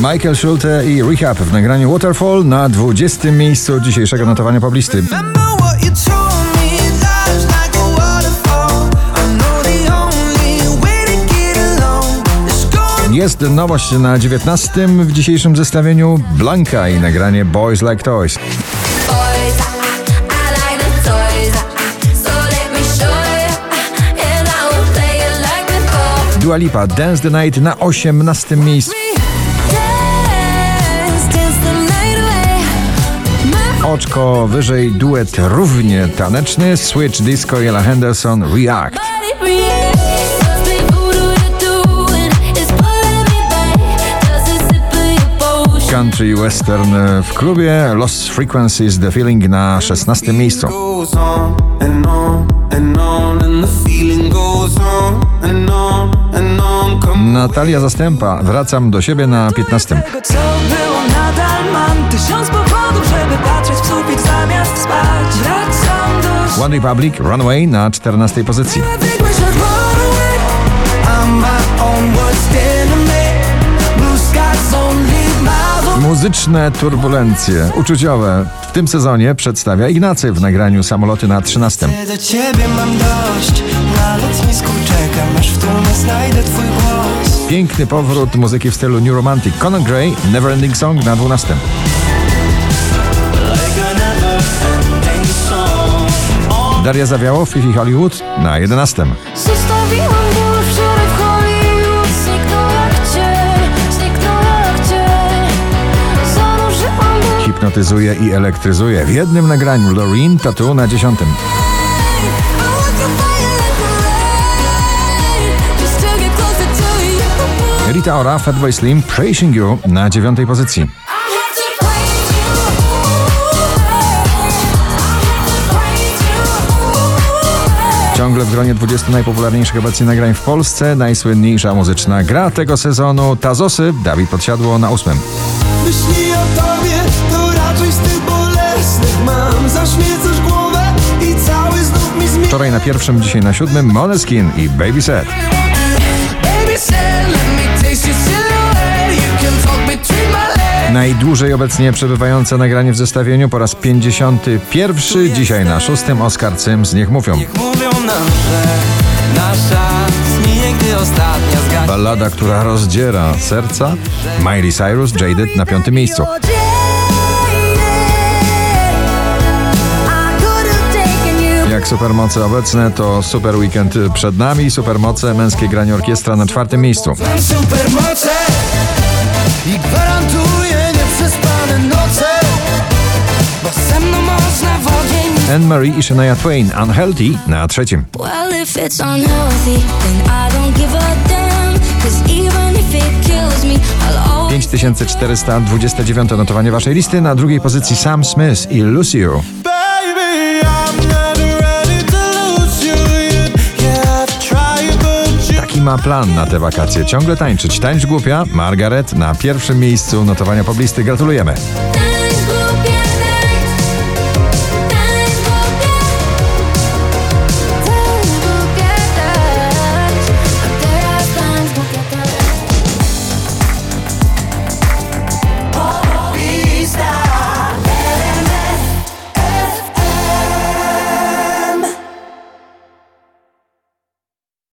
Michael Schulte i Rehab w nagraniu Waterfall na 20. miejscu dzisiejszego notowania poblisty. Jest nowość na 19. w dzisiejszym zestawieniu Blanka i nagranie Boys Like Toys. Dua Lipa Dance the Night na 18. miejscu. Oczko wyżej duet równie taneczny Switch Disco Ella Henderson React. Country Western w klubie Lost Frequencies The Feeling na 16. miejscu. Natalia Zastępa Wracam do siebie na 15. One Republic Runaway na 14. pozycji. Muzyczne turbulencje uczuciowe w tym sezonie przedstawia Ignacy w nagraniu Samoloty na 13. Do ciebie mam dość. Na lotnisku czekam, aż w tłumie znajdę twój głos. Piękny powrót muzyki w stylu New Romantic. Conan Gray Neverending Song na 12. Daria Zawiało Fifi Hollywood na 11. Zostawiłam ból wczoraj w Hollywood Zniknął jak cień, zniknął jak cień Zanurzyłam ból Hipnotyzuje i elektryzuje w jednym nagraniu Loreen Tattoo na 10. I want to fire like a rain Just to get closer to you Rita Ora Fatboy Slim Praising You na 9. pozycji. Ciągle w gronie 20 najpopularniejszych obecnie nagrań w Polsce najsłynniejsza muzyczna gra tego sezonu Tazosy Dawid Podsiadło na 8. Myśli o tobie, to raczej z tych bolesnych mam. Zaśmiecasz głowę i cały znów mi zmienia. Wczoraj na pierwszym, dzisiaj na siódmym Moneskin i Baby Set. Najdłużej obecnie przebywające nagranie w zestawieniu po raz 51. Dzisiaj na szóstym Oscar Sims Niech Mówią. Mówią nam, że nasza ostatnia. Ballada, która rozdziera serca. Miley Cyrus Jaded na piątym miejscu. Jak supermoce obecne, to Super Weekend przed nami. Supermoce męskie granie orkiestra na czwartym miejscu. Supermoce i gwarantuję Anne Marie i Shania Twain Unhealthy na trzecim. Well, if it's unhealthy, then I don't give a damn. Cause even if it kills me, I'll always 5429 notowanie waszej listy. Na drugiej pozycji Sam Smith i Lucio. Taki ma plan na te wakacje. Ciągle tańczyć. Tańcz głupia. Margaret na pierwszym miejscu notowania poblisty. Gratulujemy.